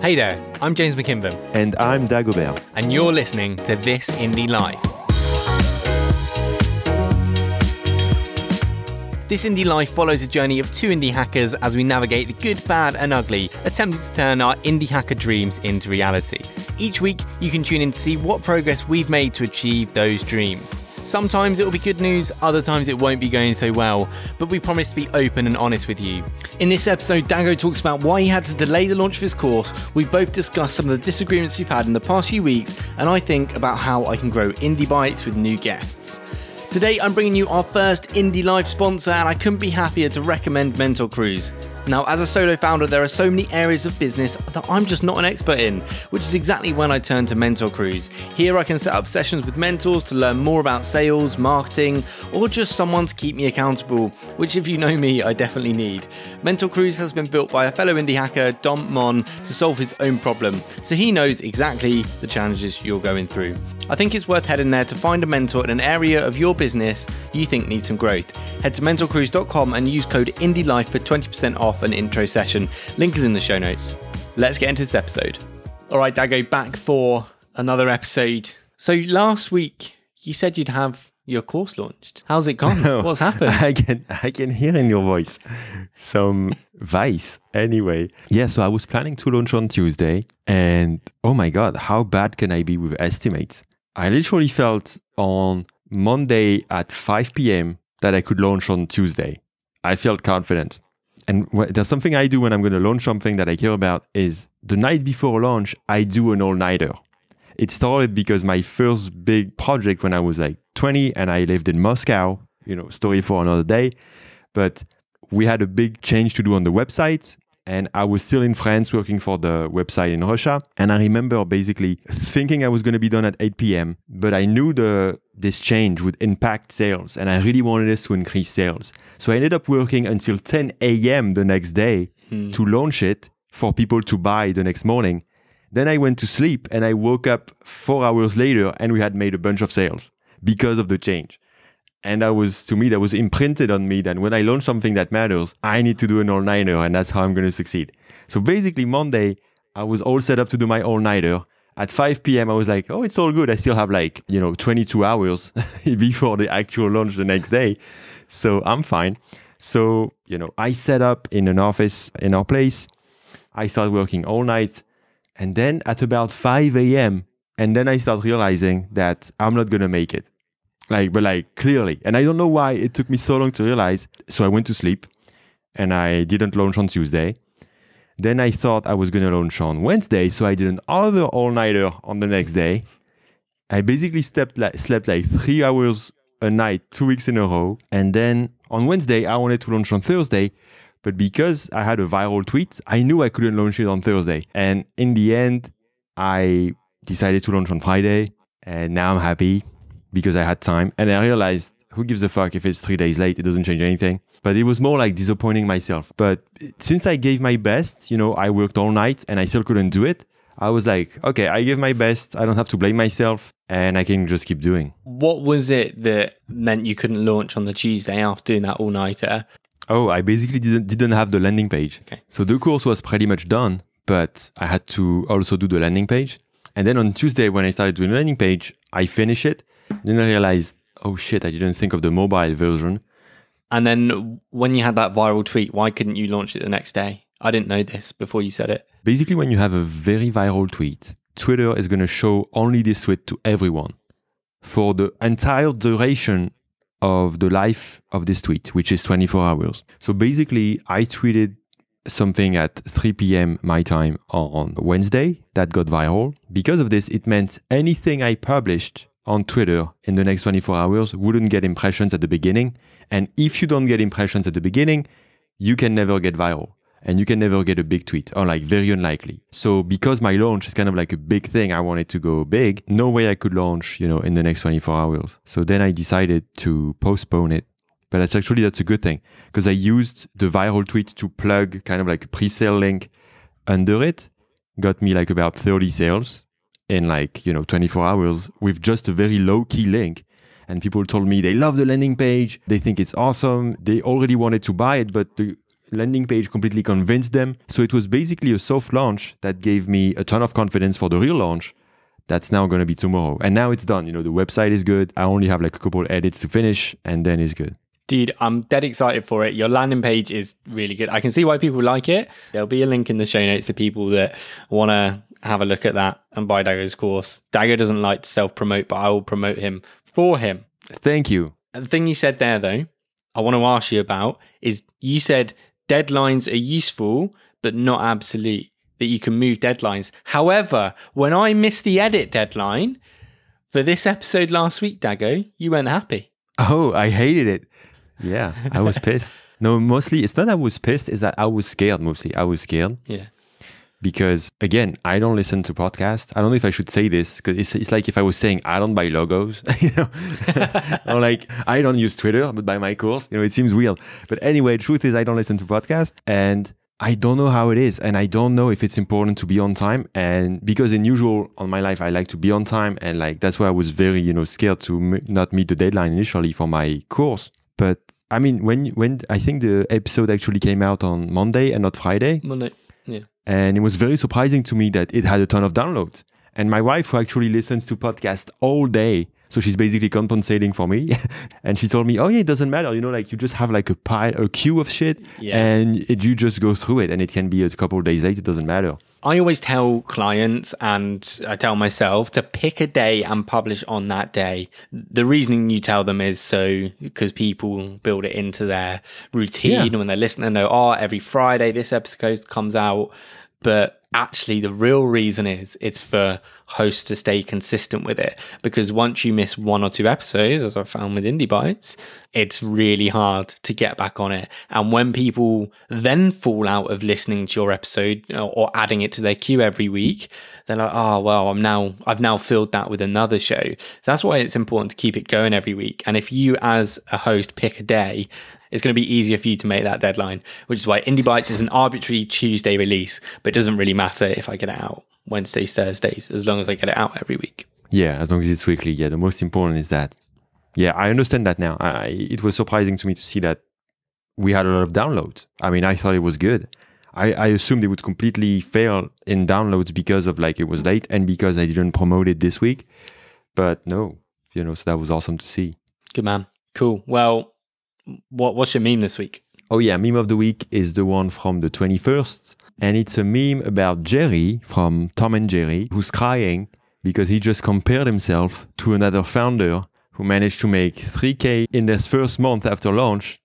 Hey there, I'm James McKinven, And I'm Dagobert. and you're listening to This Indie Life. This Indie Life follows a journey of two indie hackers as we navigate the good, bad, and ugly, attempting to turn our indie hacker dreams into reality. Each week, you can tune in to see what progress we've made to achieve those dreams. Sometimes it will be good news, other times it won't be going so well, but we promise to be open and honest with you. In this episode, Dago talks about why he had to delay the launch of his course. We both discuss some of the disagreements we've had in the past few weeks, and I think about how I can grow Indie Bites with new guests. Today, I'm bringing you our first Indie Life sponsor, and I couldn't be happier to recommend Mentor Cruise. Now, as a solo founder, there are so many areas of business that I'm just not an expert in, which is exactly when I turn to Mentor Cruise. Here, I can set up sessions with mentors to learn more about sales, marketing, or just someone to keep me accountable, which, if you know me, I definitely need. Mentor Cruise has been built by a fellow indie hacker, Dom Monn, to solve his own problem, so he knows exactly the challenges you're going through. I think it's worth heading there to find a mentor in an area of your business you think needs some growth. Head to mentorcruise.com and use code IndieLife for 20% off an intro session. Link is in the show notes. Let's get into this episode. All right, Dago, back for another episode. So last week you said you'd have your course launched. How's it gone? What's happened? I can I can hear in your voice some vice. Anyway, yeah. So I was planning to launch on Tuesday, and oh my god, how bad can I be with estimates? I literally felt on Monday at 5 p.m. that I could launch on Tuesday. I felt confident. And wh- there's something I do when I'm going to launch something that I care about is the night before launch, I do an all-nighter. It started because my first big project when I was like 20 and I lived in Moscow, you know, story for another day. But we had a big change to do on the website. And I was still in France working for the website in Russia. And I remember basically thinking I was going to be done at 8 p.m. But I knew the this change would impact sales. And I really wanted us to increase sales. So I ended up working until 10 a.m. the next day hmm. to launch it for people to buy the next morning. Then I went to sleep and I woke up four hours later and we had made a bunch of sales because of the change. And that was, to me, that was imprinted on me that when I launch something that matters, I need to do an all nighter and that's how I'm going to succeed. So basically, Monday, I was all set up to do my all nighter. At 5 p.m., I was like, oh, it's all good. I still have like, you know, 22 hours before the actual launch the next day. So I'm fine. So, you know, I set up in an office in our place. I start working all night. And then at about 5 a.m., and then I start realizing that I'm not going to make it. Like, but like clearly. And I don't know why it took me so long to realize. So I went to sleep and I didn't launch on Tuesday. Then I thought I was going to launch on Wednesday. So I did another all nighter on the next day. I basically slept like, slept like three hours a night, two weeks in a row. And then on Wednesday, I wanted to launch on Thursday. But because I had a viral tweet, I knew I couldn't launch it on Thursday. And in the end, I decided to launch on Friday. And now I'm happy because I had time. And I realized who gives a fuck if it's three days late? It doesn't change anything. But it was more like disappointing myself. But since I gave my best, you know, I worked all night and I still couldn't do it. I was like, okay, I gave my best. I don't have to blame myself and I can just keep doing. What was it that meant you couldn't launch on the Tuesday after doing that all nighter? Oh, I basically didn't didn't have the landing page. Okay. So the course was pretty much done, but I had to also do the landing page. And then on Tuesday, when I started doing the landing page, I finished it. Then I realized, oh shit, I didn't think of the mobile version. And then when you had that viral tweet, why couldn't you launch it the next day? I didn't know this before you said it. Basically, when you have a very viral tweet, Twitter is going to show only this tweet to everyone for the entire duration of the life of this tweet, which is 24 hours. So basically, I tweeted something at 3 p.m. my time on Wednesday that got viral. Because of this, it meant anything I published on Twitter in the next 24 hours wouldn't get impressions at the beginning. And if you don't get impressions at the beginning, you can never get viral and you can never get a big tweet or like very unlikely. So because my launch is kind of like a big thing, I wanted to go big. No way I could launch, you know, in the next 24 hours. So then I decided to postpone it. But that's actually, that's a good thing because I used the viral tweet to plug kind of like a pre-sale link under it. Got me like about 30 sales in like, you know, 24 hours with just a very low key link. And people told me they love the landing page. They think it's awesome. They already wanted to buy it, but the landing page completely convinced them. So it was basically a soft launch that gave me a ton of confidence for the real launch. That's now going to be tomorrow. And now it's done. You know, the website is good. I only have like a couple edits to finish and then it's good. Dude, I'm dead excited for it. Your landing page is really good. I can see why people like it. There'll be a link in the show notes to people that want to have a look at that and buy Dago's course. Dago doesn't like to self promote, but I will promote him for him. Thank you. The thing you said there, though, I want to ask you about is you said deadlines are useful, but not absolute, that you can move deadlines. However, when I missed the edit deadline for this episode last week, Dago, you weren't happy. Oh, I hated it. Yeah, I was pissed. No, mostly it's not I was pissed, is that I was scared mostly. I was scared. Yeah. Because again, I don't listen to podcasts. I don't know if I should say this because it's, it's like if I was saying I don't buy logos, you know, or like I don't use Twitter, but buy my course. You know, it seems weird. But anyway, truth is I don't listen to podcasts and I don't know how it is, and I don't know if it's important to be on time. And because in usual on my life, I like to be on time, and like that's why I was very you know scared to m- not meet the deadline initially for my course. But I mean, when when I think the episode actually came out on Monday and not Friday, Monday. And it was very surprising to me that it had a ton of downloads. And my wife, who actually listens to podcasts all day, so she's basically compensating for me, and she told me, "Oh yeah, it doesn't matter. You know, like you just have like a pile, a queue of shit, Yeah. and it, you just go through it, and it can be a couple of days late. It doesn't matter." I always tell clients and I tell myself to pick a day and publish on that day. The reasoning you tell them is so because people build it into their routine Yeah. and when they listen, they know, oh, every Friday this episode comes out. But actually, the real reason is it's for hosts to stay consistent with it because once you miss one or two episodes, as I found with Indie Bites, it's really hard to get back on it. And when people then fall out of listening to your episode or, or adding it to their queue every week, they're like, oh well, I'm now I've now filled that with another show. So that's why it's important to keep it going every week. And if you as a host pick a day, it's going to be easier for you to make that deadline, which is why Indie Bites is an arbitrary Tuesday release, but it doesn't really matter if I get it out Wednesdays, Thursdays, as long as I get it out every week. Yeah, as long as it's weekly. Yeah, the most important is that. Yeah, I understand that now. I, it was surprising to me to see that we had a lot of downloads. I mean, I thought it was good. I, I assumed it would completely fail in downloads because of like it was late and because I didn't promote it this week. But no, you know, so that was awesome to see. Good man. Cool. Well, what what's your meme this week? Oh yeah, meme of the week is the one from the 21st. And it's a meme about Jerry from Tom and Jerry, who's crying because he just compared himself to another founder who managed to make 3K in his first month after launch,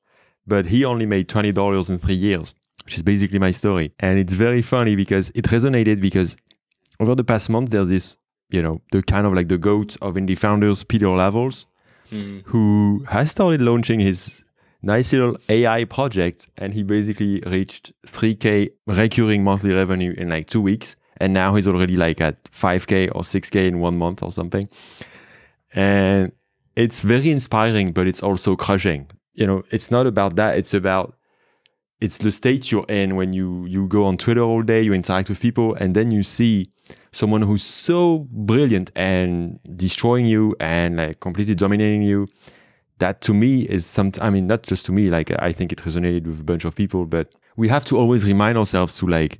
but he only made $20 in three years, which is basically my story. And it's very funny because it resonated because over the past month, there's this, you know, the kind of like the goat of indie founders, Pieter Levels, hmm. who has started launching his nice little AI project and he basically reached 3k recurring monthly revenue in like two weeks and now he's already like at 5k or 6k in one month or something. And it's very inspiring but it's also crushing. You know it's not about that. It's about it's the state you're in when you you go on twitter all day you interact with people and then you see someone who's so brilliant and destroying you and like completely dominating you that to me is some i mean not just to me like i think it resonated with a bunch of people but we have to always remind ourselves to like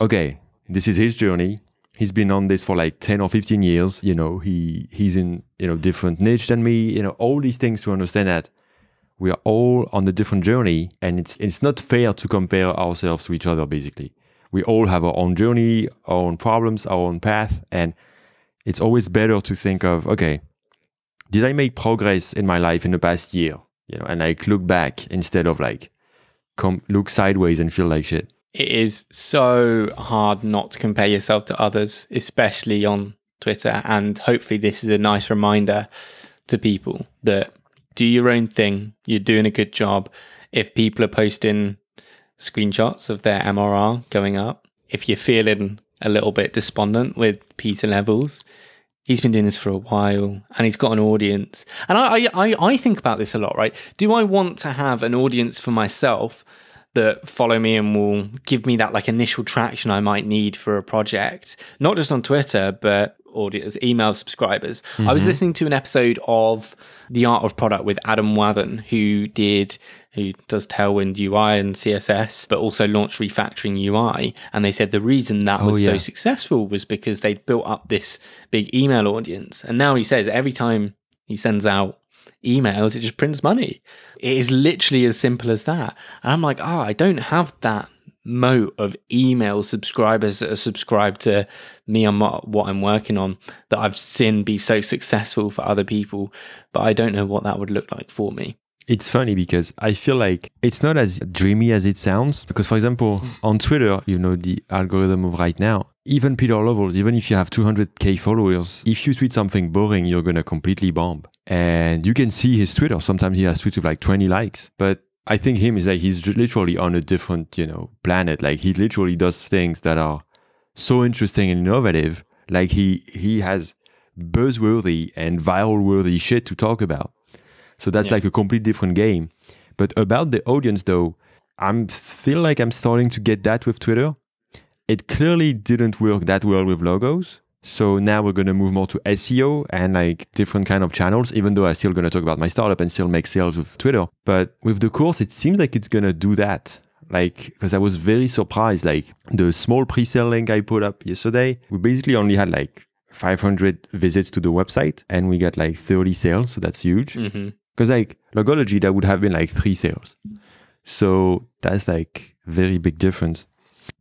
okay this is his journey. He's been on this for like 10 or 15 years. You know he he's in you know different niche than me you know all these things to understand that we are all on a different journey and it's it's not fair to compare ourselves to each other basically. We all have our own journey our own problems our own path and it's always better to think of okay did i make progress in my life in the past year you know and like look back instead of like come look sideways and feel like shit It is so hard not to compare yourself to others, especially on Twitter. And hopefully, this is a nice reminder to people that do your own thing. You're doing a good job. If people are posting screenshots of their MRR going up, if you're feeling a little bit despondent with Pieter Levels, he's been doing this for a while and he's got an audience. And I, I, I, think about this a lot, right? Do I want to have an audience for myself that follow me and will give me that like initial traction I might need for a project, not just on Twitter, but audience, email subscribers. Mm-hmm. I was listening to an episode of The Art of Product with Adam Wathan, who did who does Tailwind UI and CSS, but also launched Refactoring UI. And they said the reason that oh, was yeah. so successful was because they'd built up this big email audience. And now he says every time he sends out emails, it just prints money. It is literally as simple as that. And I'm like, oh, I don't have that moat of email subscribers that are subscribed to me on what I'm working on that I've seen be so successful for other people, but I don't know what that would look like for me. It's funny because I feel like it's not as dreamy as it sounds. Because, for example, on Twitter, you know, the algorithm of right now, even Pieter Levels, even if you have 200k followers, if you tweet something boring, you're going to completely bomb. And you can see his Twitter. Sometimes he has tweets with like 20 likes, but I think him is like he's literally on a different, you know, planet. Like he literally does things that are so interesting and innovative. Like he he has buzzworthy and viral worthy shit to talk about. So that's yeah. like a completely different game. But about the audience though, I'm feel like I'm starting to get that with Twitter. It clearly didn't work that well with logos. So now we're going to move more to SEO and like different kind of channels, even though I'm still going to talk about my startup and still make sales with Twitter. But with the course, it seems like it's going to do that. Like, because I was very surprised. Like the small pre-sale link I put up yesterday, we basically only had like 500 visits to the website and we got like 30 sales. So that's huge. Mm-hmm. Because like logology, that would have been like three sales. So that's like very big difference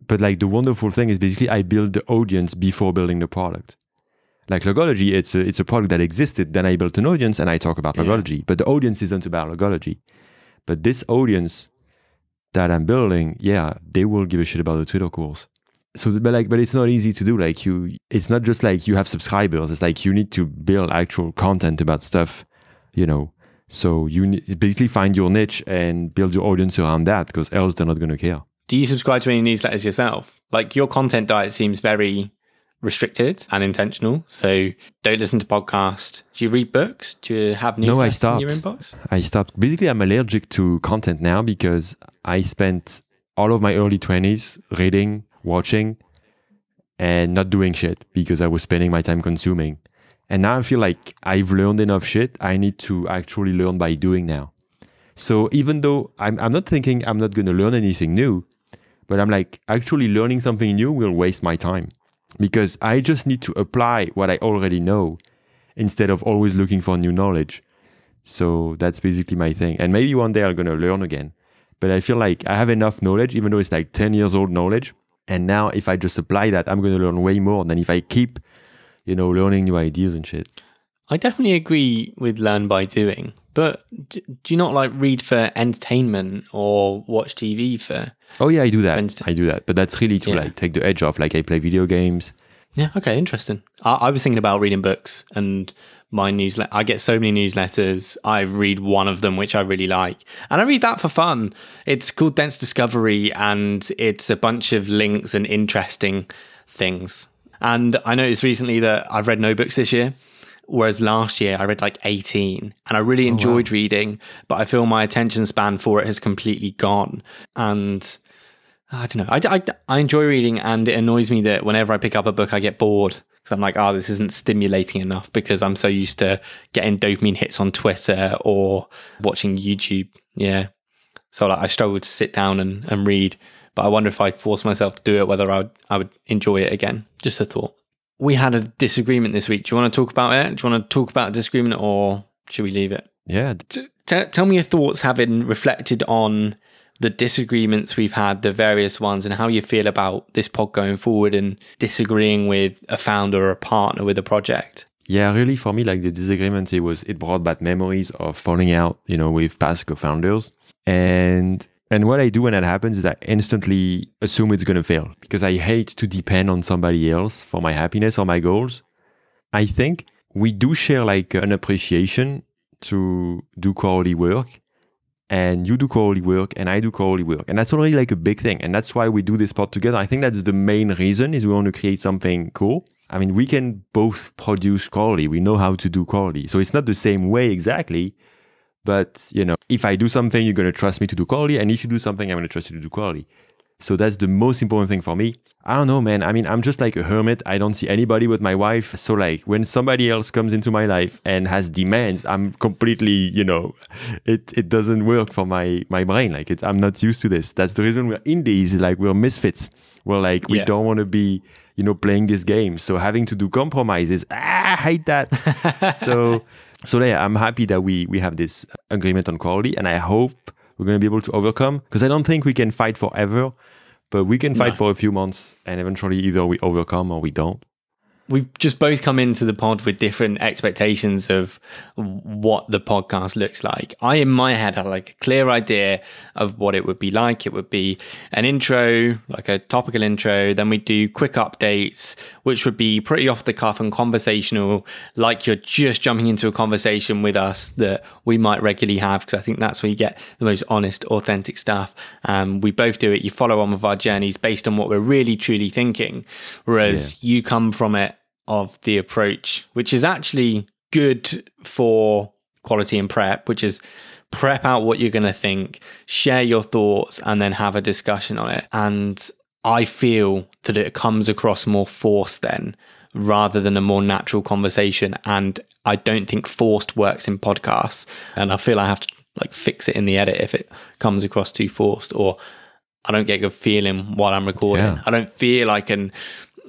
but like the wonderful thing is basically I build the audience before building the product. Like logology, it's a, it's a product that existed. Then I built an audience and I talk about yeah. logology. But the audience isn't about logology. But this audience that I'm building, yeah, they will give a shit about the Twitter course. So, but like, but it's not easy to do. Like you, it's not just like you have subscribers. It's like you need to build actual content about stuff, you know. So you basically find your niche and build your audience around that because else they're not going to care do you subscribe to any newsletters yourself? Like your content diet seems very restricted and intentional. So don't listen to podcasts. Do you read books? Do you have newsletters no, I stopped. in your inbox? I stopped. Basically, I'm allergic to content now because I spent all of my early 20s reading, watching, and not doing shit because I was spending my time consuming. And now I feel like I've learned enough shit. I need to actually learn by doing now. So even though I'm, I'm not thinking I'm not going to learn anything new, but I'm like, actually learning something new will waste my time because I just need to apply what I already know instead of always looking for new knowledge. So that's basically my thing. And maybe one day I'm going to learn again. But I feel like I have enough knowledge, even though it's like 10 years old knowledge. And now if I just apply that, I'm going to learn way more than if I keep, you know, learning new ideas and shit. I definitely agree with learn by doing. But do you not like read for entertainment or watch TV for? Oh yeah, I do that. I do that, but that's really to yeah. like take the edge off. Like I play video games. Yeah. Okay. Interesting. I, I was thinking about reading books and my newsletter. I get so many newsletters. I read one of them, which I really like, and I read that for fun. It's called Dense Discovery, and it's a bunch of links and interesting things. And I noticed recently that I've read no books this year. Whereas last year I read like 18 and I really enjoyed oh, wow. reading, but I feel my attention span for it has completely gone. And I don't know, I, I, I enjoy reading and it annoys me that whenever I pick up a book, I get bored because I'm like, oh, this isn't stimulating enough because I'm so used to getting dopamine hits on Twitter or watching YouTube. Yeah. So like, I struggle to sit down and, and read, but I wonder if I force myself to do it, whether I would, I would enjoy it again. Just a thought we had a disagreement this week. Do you want to talk about it? Do you want to talk about a disagreement or should we leave it? Yeah. T- t- tell me your thoughts having reflected on the disagreements we've had, the various ones, and how you feel about this pod going forward and disagreeing with a founder or a partner with a project. Yeah, really, for me, like the disagreement, it was it brought back memories of falling out, you know, with past co-founders, and and what I do when that happens is I instantly assume it's going to fail because I hate to depend on somebody else for my happiness or my goals. I think we do share like an appreciation to do quality work and you do quality work and I do quality work. And that's already like a big thing. And that's why we do this pod together. I think that's the main reason is we want to create something cool. I mean, we can both produce quality. We know how to do quality. So it's not the same way exactly, But you know, if I do something, you're gonna trust me to do quality, and if you do something, I'm gonna trust you to do quality. So that's the most important thing for me. I don't know, man. I mean, I'm just like a hermit. I don't see anybody but my wife. So like when somebody else comes into my life and has demands, I'm completely, you know, it it doesn't work for my my brain. Like it's I'm not used to this. That's the reason we're indies. Like we're misfits. We're like we Yeah. don't want to be, you know, playing this game. So having to do compromises, ah, I hate that. so so yeah, I'm happy that we we have this agreement on quality, and I hope we're going to be able to overcome because I don't think we can fight forever, but we can fight No. for a few months, and eventually either we overcome or we don't. We've just both come into the pod with different expectations of what the podcast looks like. I, in my head, had like a clear idea of what it would be like. It would be an intro, like a topical intro. Then we do quick updates, which would be pretty off the cuff and conversational, like you're just jumping into a conversation with us that we might regularly have. Because I think that's where you get the most honest, authentic stuff. Um, we both do it. You follow on with our journeys based on what we're really, truly thinking. Whereas you come from it of the approach, which is actually good for quality and prep, which is prep out what you're going to think, share your thoughts, and then have a discussion on it. And I feel that it comes across more forced then rather than a more natural conversation. And I don't think forced works in podcasts. And I feel I have to like fix it in the edit if it comes across too forced or I don't get a good feeling while I'm recording. Yeah. I don't feel I can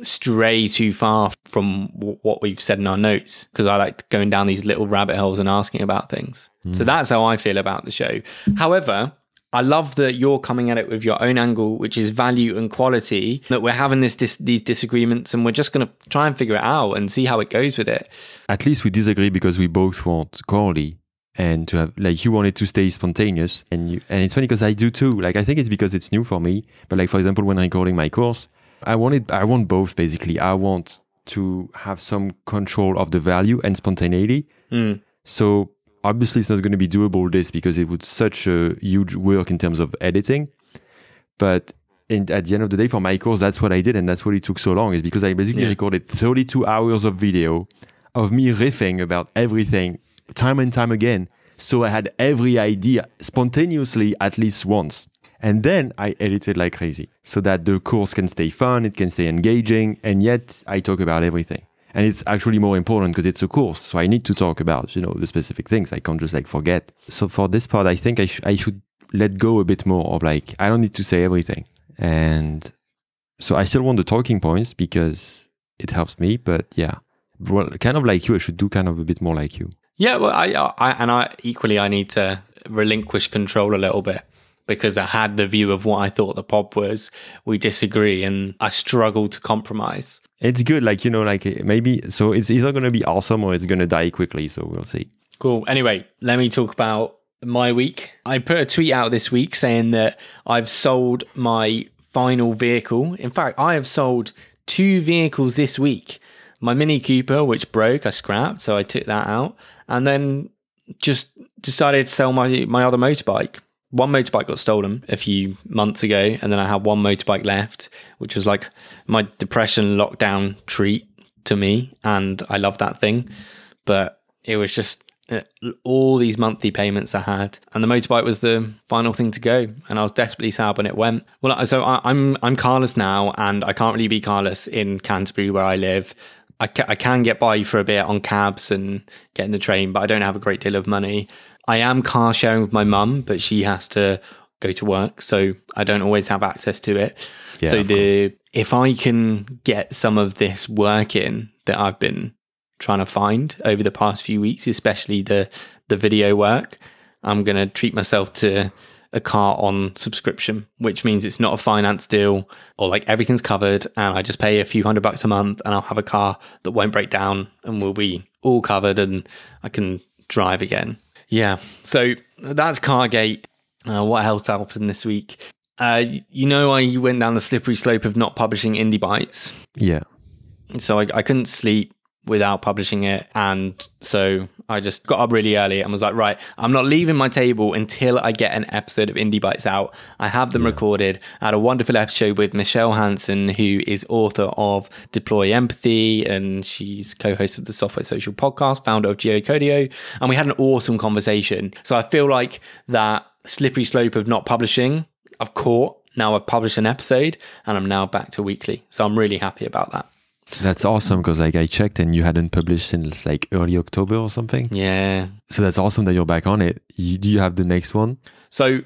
stray too far from w- what we've said in our notes because I like going down these little rabbit holes and asking about things. So mm. that's how I feel about the show. However, I love that you're coming at it with your own angle, which is value and quality. That we're having this, dis- these disagreements, and we're just going to try and figure it out and see how it goes with it. At least we disagree because we both want quality and to have like you wanted to stay spontaneous and you and it's funny because I do too. Like I think it's because it's new for me. But like for example, when recording my course, I wanted I want both basically. I want to have some control of the value and spontaneity. Mm. So obviously it's not going to be doable this because it would such a huge work in terms of editing. But in, at the end of the day, for my course, that's what I did, and that's what it took so long. Is because I basically Yeah. recorded 32 hours of video of me riffing about everything time and time again. So I had every idea spontaneously at least once. And then I edited like crazy so that the course can stay fun, it can stay engaging, and yet I talk about everything. And it's actually more important because it's a course. So I need to talk about, you know, the specific things. I can't just like forget. So for this part, I think I, sh- I should let go a bit more of like, I don't need to say everything. And so I still want the talking points because it helps me. But yeah, well, kind of like you, I should do kind of a bit more like you. Yeah, well, I, I and I equally I need to relinquish control a little bit because I had the view of what I thought the pod was. We disagree, and I struggle to compromise. It's good, like, you know, like eh, maybe, so it's either going to be awesome or it's going to die quickly. So we'll see. Cool. Anyway, let me talk about my week. I put a tweet out this week saying that I've sold my final vehicle. In fact, I have sold two vehicles this week. My Mini Cooper, which broke, I scrapped, so I took that out, and then just decided to sell my my other motorbike. One motorbike got stolen a few months ago, and then I had one motorbike left, which was like my depression lockdown treat to me, and I love that thing. But it was just uh, all these monthly payments I had, and the motorbike was the final thing to go, and I was desperately sad when it went. Well, so I, I'm I'm carless now, and I can't really be carless in Canterbury where I live. I, ca- I can get by for a bit on cabs and getting the train, but I don't have a great deal of money. I am car sharing with my mum, but she has to go to work, so I don't always have access to it. Yeah, so the if I can get some of this work in that I've been trying to find over the past few weeks, especially the the video work, I'm going to treat myself to a car on subscription, which means it's not a finance deal or like everything's covered and I just pay a few hundred bucks a month and I'll have a car that won't break down and will be all covered and I can drive again. Yeah. So that's Cargate. Uh, what else happened this week? Uh, you know, I went down the slippery slope of not publishing Indie Bites Yeah. so I, I couldn't sleep without publishing it and so I just got up really early and was like, right, I'm not leaving my table until I get an episode of Indie Bites out. I have them yeah. recorded. I had a wonderful episode with Michele Hansen, who is author of Deploy Empathy, and she's co-host of the Software Social podcast, founder of GeoCodio. And we had an awesome conversation. So I feel like that slippery slope of not publishing, I've caught. Now I've published an episode and I'm now back to weekly. So I'm really happy about that. That's awesome because like I checked and you hadn't published since like early October or something. Yeah. So that's awesome that you're back on it. You, do you have the next one? So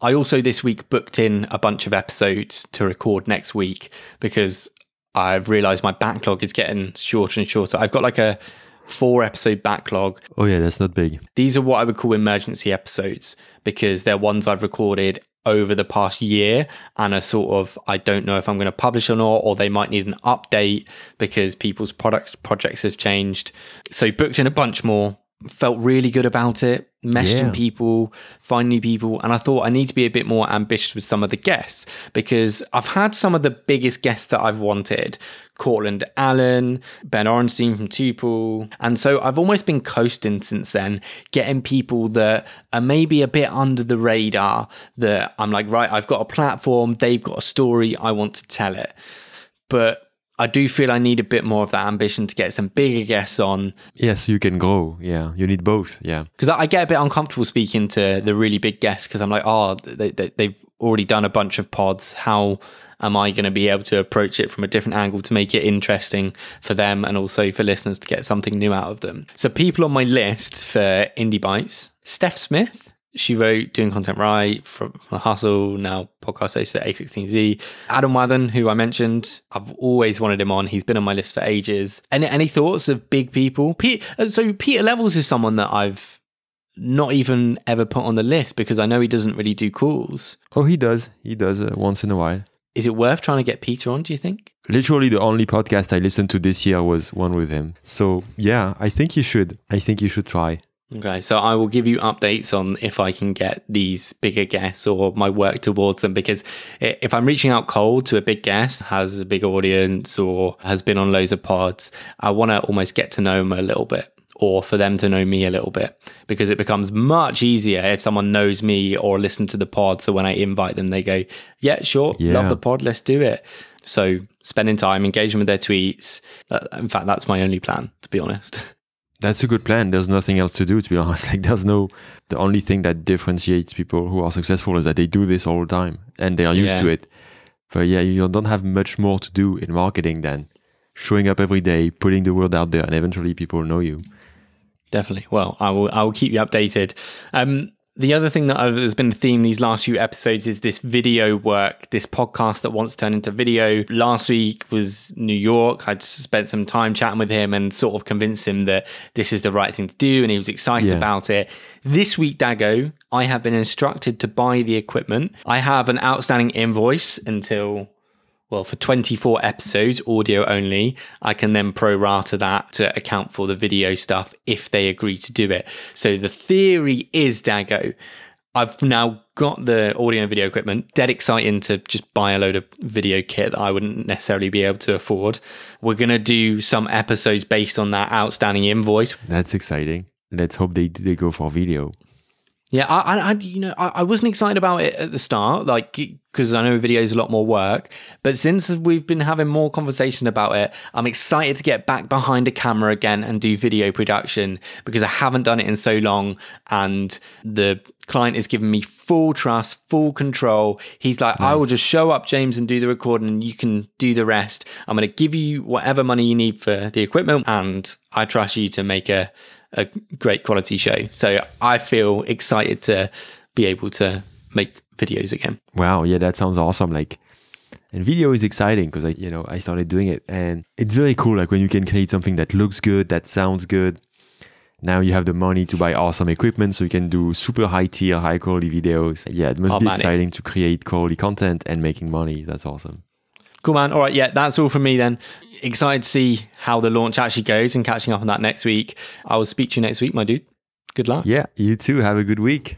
I also this week booked in a bunch of episodes to record next week because I've realized my backlog is getting shorter and shorter. I've got like a four episode backlog. Oh yeah, that's not big. These are what I would call emergency episodes because they're ones I've recorded over the past year and a sort of I don't know if I'm going to publish or not, or they might need an update because people's product projects have changed. So booked in a bunch more, felt really good about it, messaging yeah. people, finding new people, and I thought I need to be a bit more ambitious with some of the guests because I've had some of the biggest guests that I've wanted, Courtland Allen, Ben Orenstein from Tuple. And so I've almost been coasting since then, getting people that are maybe a bit under the radar that I'm like, right, I've got a platform, they've got a story, I want to tell it. But I do feel I need a bit more of that ambition to get some bigger guests on. Yes, you can grow. Yeah, you need both. Yeah, because I get a bit uncomfortable speaking to the really big guests because I'm like, oh, they, they, they've already done a bunch of pods. How am I going to be able to approach it from a different angle to make it interesting for them and also for listeners to get something new out of them? So, people on my list for Indie Bites Steph Smith. She wrote Doing Content Right from Hustle, now podcast host at A16Z. Adam Wathan, who I mentioned, I've always wanted him on. He's been on my list for ages. Any, any thoughts of big people? Pete, uh, so Pieter Levels is someone that I've not even ever put on the list because I know he doesn't really do calls. Oh, he does. He does uh, once in a while. Is it worth trying to get Pieter on, do you think? Literally, the only podcast I listened to this year was one with him. So, yeah, I think you should. I think you should try. Okay, so I will give you updates on if I can get these bigger guests or my work towards them because if I'm reaching out cold to a big guest, has a big audience or has been on loads of pods, I want to almost get to know them a little bit or for them to know me a little bit because it becomes much easier if someone knows me or listen to the pod. So when I invite them, they go, yeah, sure, yeah. love the pod, let's do it. So spending time engaging with their tweets. Uh, in fact, that's my only plan, to be honest. That's a good plan. There's nothing else to do, to be honest. Like, there's no, the only thing that differentiates people who are successful is that they do this all the time and they are used yeah. to it. But yeah, you don't have much more to do in marketing than showing up every day, putting the word out there, and eventually people know you definitely. Well, I will. I will keep you updated. Um, the other thing that I've, has been a theme these last few episodes is this video work, this podcast that wants to turn into video. Last week was New York. I'd spent some time chatting with him and sort of convinced him that this is the right thing to do, and he was excited yeah. about it. This week, Dago, I have been instructed to buy the equipment. I have an outstanding invoice until well, for 24 episodes, audio only, I can then pro rata that to account for the video stuff if they agree to do it. So the theory is, Dago, I've now got the audio and video equipment. Dead exciting to just buy a load of video kit that I wouldn't necessarily be able to afford. We're going to do some episodes based on that outstanding invoice. That's exciting. Let's hope they, they go for video. Yeah, I, I, you know, I, I wasn't excited about it at the start, like because I know video is a lot more work. But since we've been having more conversation about it, I'm excited to get back behind a camera again and do video production because I haven't done it in so long, and the client is giving me full trust, full control. He's like, nice. I will just show up, James, and do the recording, and you can do the rest. I'm going to give you whatever money you need for the equipment, and I trust you to make a a great quality show. So I feel excited to be able to make videos again. Wow, yeah, that sounds awesome. Like, and video is exciting because I, you know, I started doing it, and it's very cool. Like when you can create something that looks good, that sounds good. Now you have the money to buy awesome equipment, so you can do super high tier, high quality videos. Yeah, it must oh, be exciting it. to create quality content and making money. That's awesome. Cool, man. All right. Yeah, that's all from me then. Excited to see how the launch actually goes and catching up on that next week. I will speak to you next week, my dude. Good luck. Yeah, you too. Have a good week.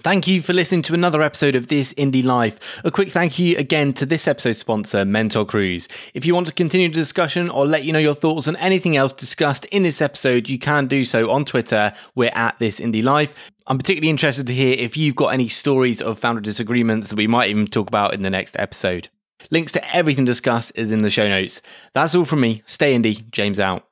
Thank you for listening to another episode of This Indie Life. A quick thank you again to this episode's sponsor, Mentor Cruise. If you want to continue the discussion or let you know your thoughts on anything else discussed in this episode, you can do so on Twitter. We're at This Indie Life. I'm particularly interested to hear if you've got any stories of founder disagreements that we might even talk about in the next episode. Links to everything discussed is in the show notes. That's all from me. Stay indie. James out.